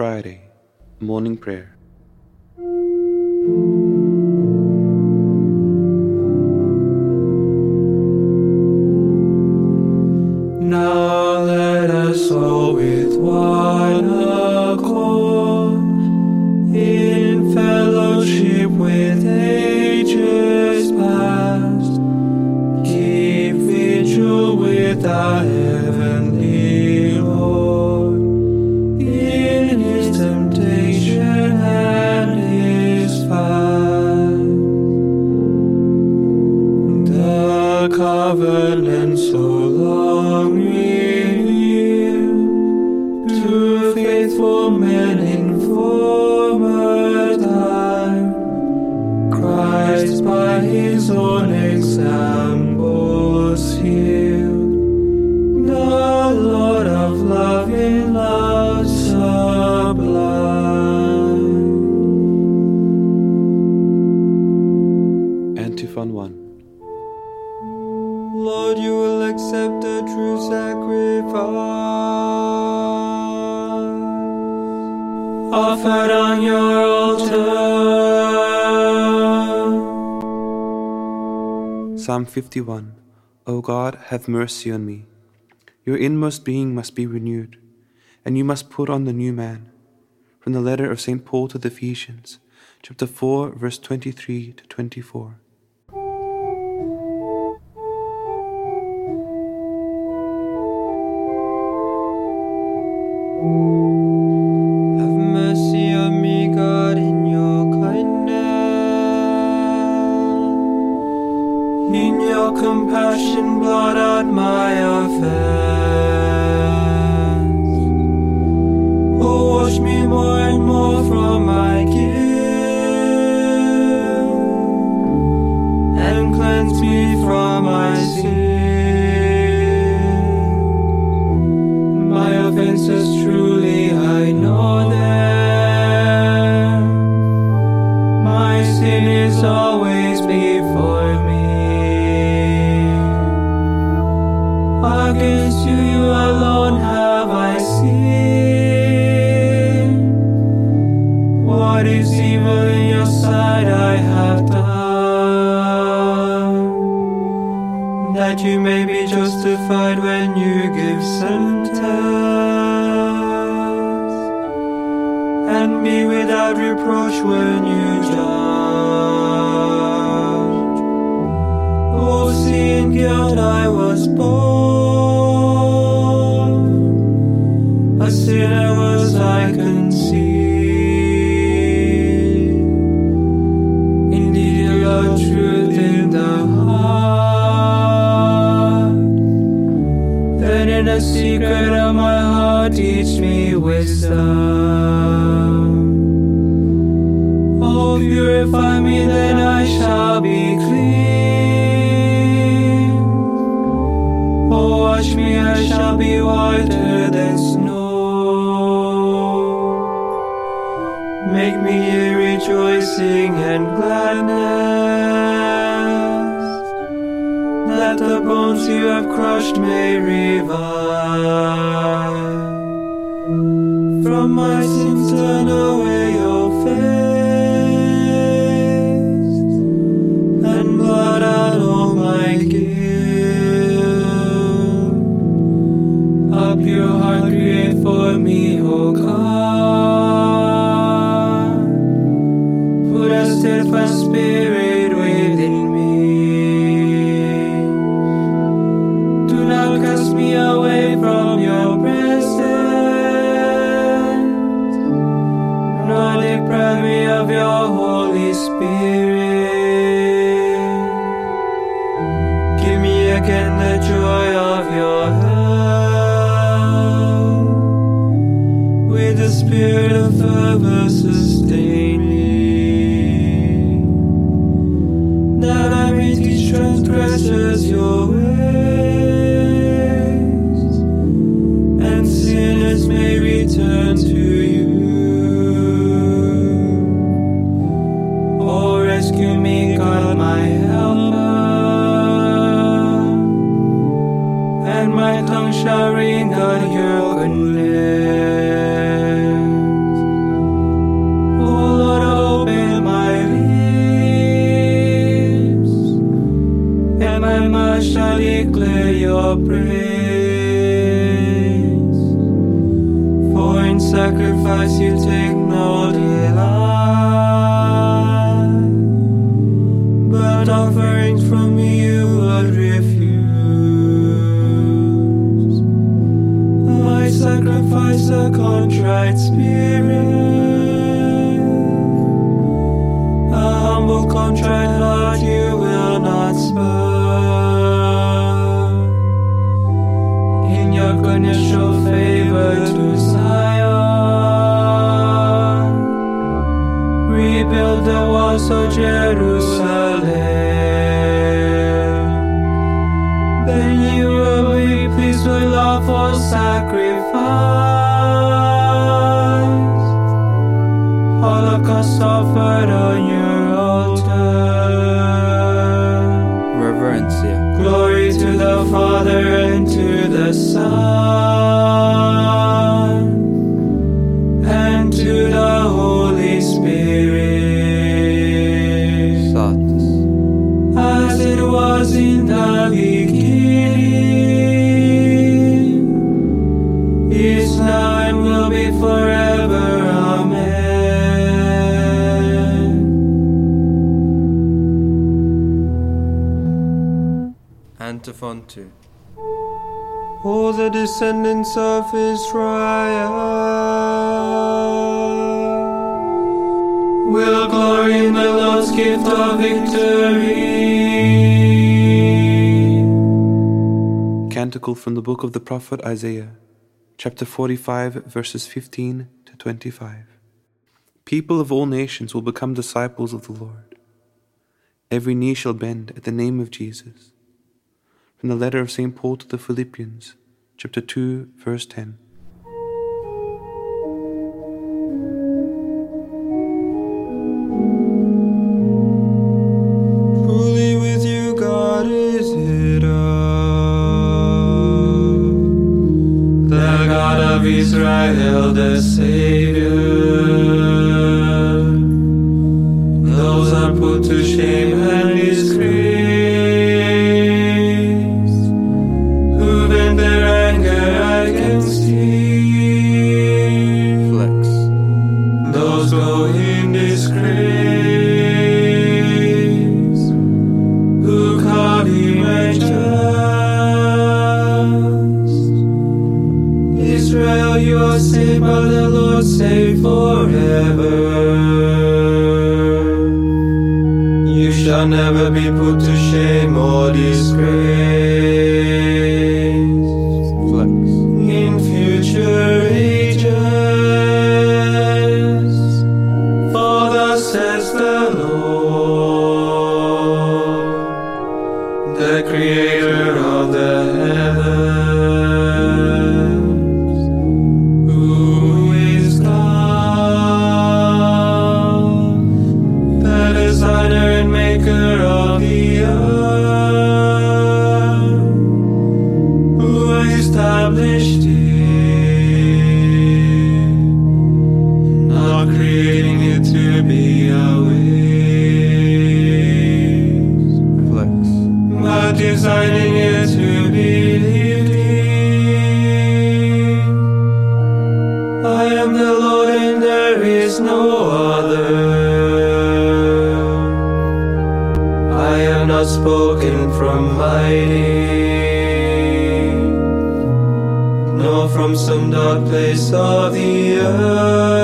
Friday, morning prayer. Psalm 51 O God, have mercy on me. Your inmost being must be renewed, and you must put on the new man. From the letter of St. Paul to the Ephesians, chapter 4, verse 23 to 24. Thank you. reminds me. reproach when you judge. Oh, sin, guilt, make me a rejoicing and gladness. Let the bones you have crushed may revive. From my sins turn away. cast me away from your presence, deprive me of your Holy Spirit. Give me again the joy of your help with the Spirit of good, you contrite heart you will not spurn. In your goodness show favor to Zion. Rebuild the walls of Jerusalem. Then you will be pleased with lawful sacrifice. Holocaust offered on your to the Holy Spirit, Satis. as it was in the beginning, is now and will be forever. Amen. Antiphon 2. All the descendants of Israel will glory in the Lord's gift of victory. Canticle from the book of the prophet Isaiah, chapter 45, verses 15 to 25. People of all nations will become disciples of the Lord. Every knee shall bend at the name of Jesus. From the letter of St. Paul to the Philippians, chapter 2, verse 10. The Creator hiding, nor from some dark place of the earth.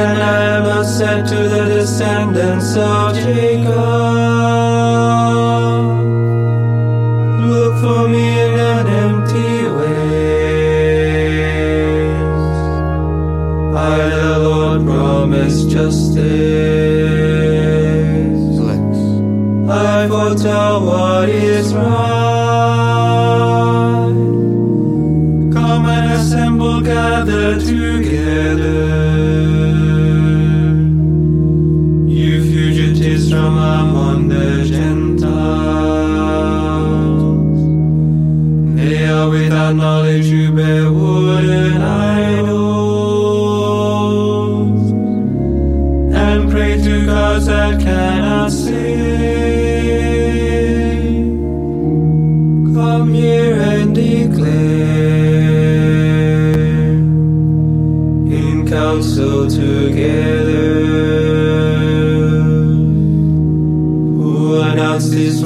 And I am sent to the descendants of Come and assemble, gather together. You fugitives from among the Gentiles. They are without knowledge who bear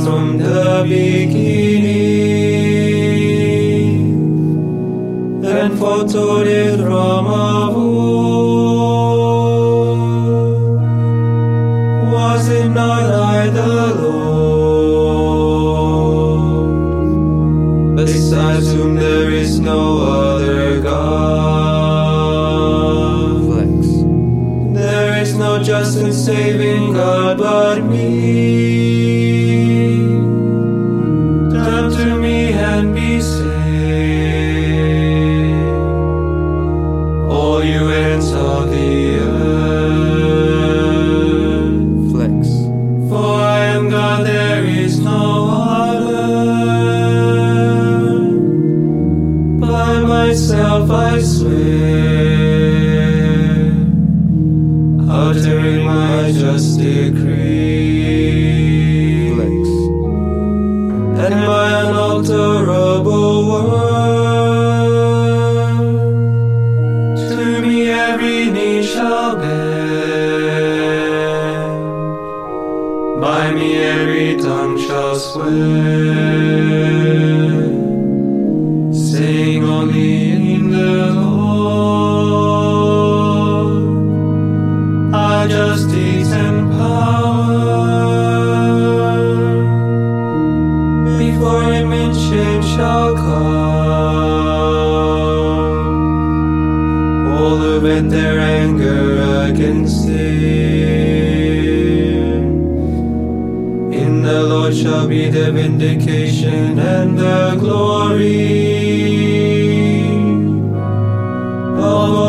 from the beginning. And foretold it from God, there is no other. By myself I swear, uttering my just decree, justice and power. Before him shame shall come all who vent their anger against him. In the Lord shall be the vindication and the glory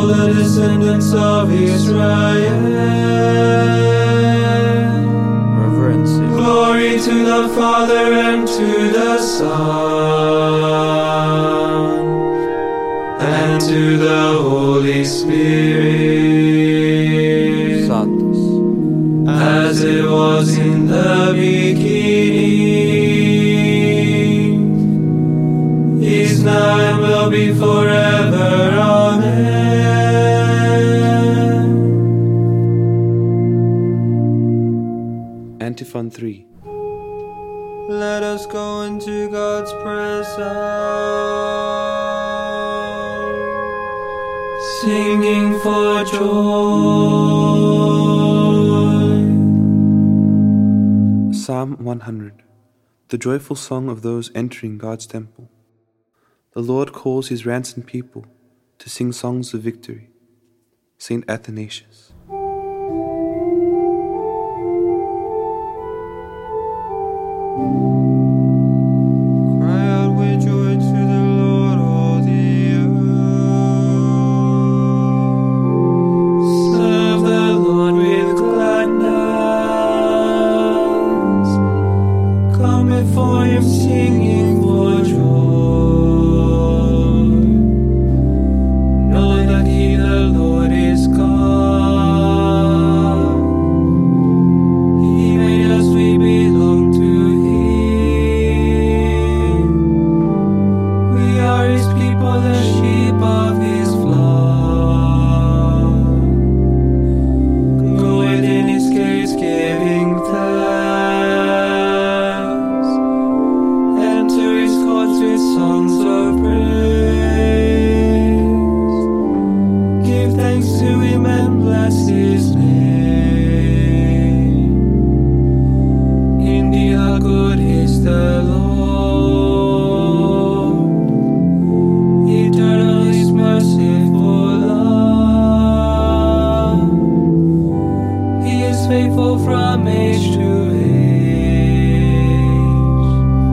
all the descendants of Israel. Reverence. Glory to the Father and to the Son and to the Holy Spirit Antiphon 3. Let us go into God's presence. Singing for joy. Psalm 100. The joyful song of those entering God's temple. The Lord calls his ransomed people to sing songs of victory. Saint Athanasius. Cry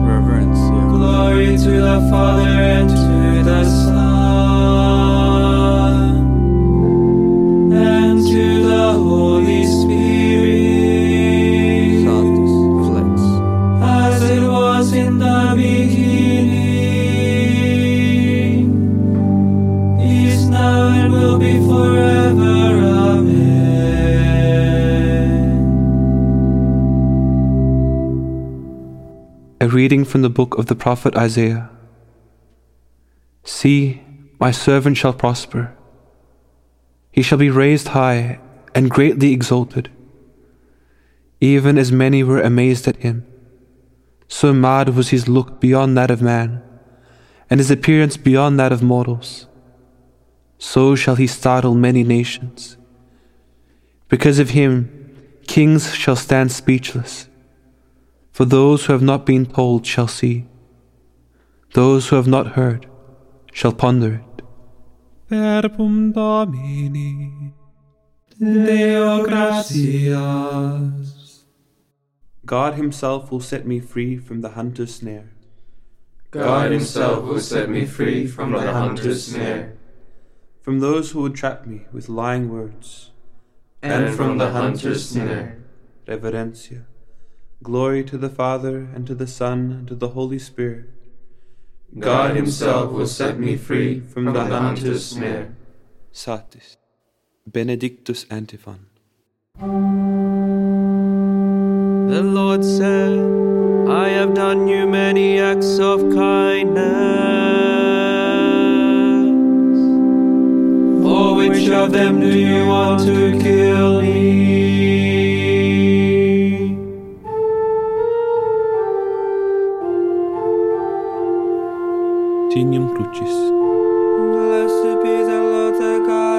Reverence it. Glory to the Father and to the Son reading from the book of the prophet Isaiah. See, my servant shall prosper. He shall be raised high and greatly exalted. Even as many were amazed at him, so mad was his look beyond that of man, and his appearance beyond that of mortals. So shall he startle many nations. Because of him, kings shall stand speechless. For those who have not been told shall see. Those who have not heard shall ponder it. Verbum Domini. Deo gratias. God himself will set me free from the hunter's snare, God himself will set me free from the hunter's snare, from those who would trap me with lying words. and from the hunter's snare. Reverencia. Glory to the Father, and to the Son, and to the Holy Spirit. God himself will set me free from the hunter's snare. Satis. Benedictus Antiphon. The Lord said, I have done you many acts of kindness. For which of them do you want to kill me? Crucis. Blessed be the Lord, the God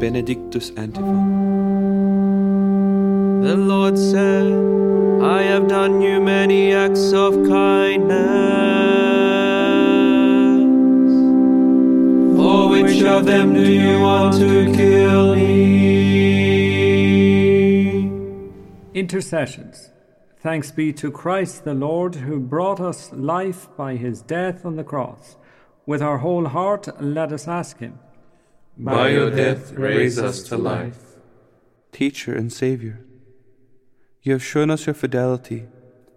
Benedictus Antiphon. The Lord said, I have done you many acts of kindness. Intercessions. Thanks be to Christ the Lord who brought us life by his death on the cross. With our whole heart, let us ask him. By your death, raise us to life. Teacher and Saviour. You have shown us your fidelity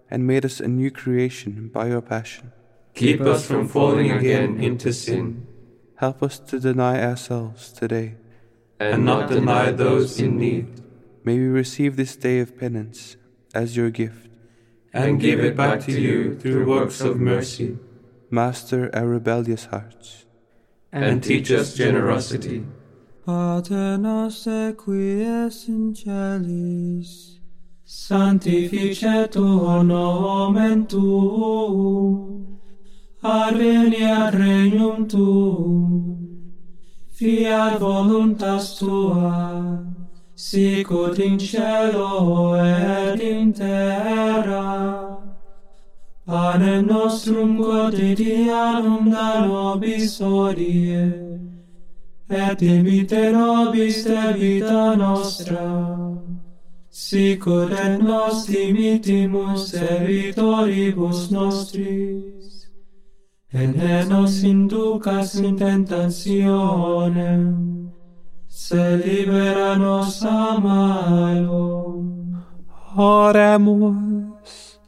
and made us a new creation by your passion. Keep us from falling again into sin, Help us to deny ourselves today. and not deny those in need, May we receive this day of penance as your gift. and give it back to you through works of mercy, Master our rebellious hearts. and teach us generosity. Pater noster qui es in celis, sanctificetur nomen tuum, adveniat regnum tuum, fiat voluntas tua, sicut in cielo et in terra. Panem nostrum quotidianum da nobis hodie, et imite nobis debita nostra, sicut et nos dimitimus debitoribus nostris, et ne nos inducas in tentationem, se libera nos a malo. Oremus,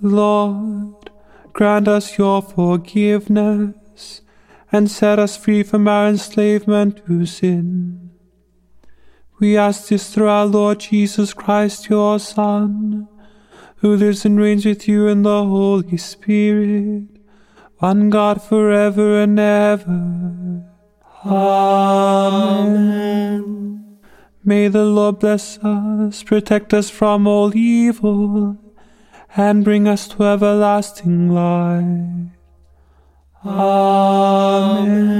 Lord, grant us your forgiveness and set us free from our enslavement to sin. We ask this through our Lord Jesus Christ, your Son, who lives and reigns with you in the Holy Spirit, one God forever and ever. Amen. May the Lord bless us, protect us from all evil, and bring us to everlasting life. Amen.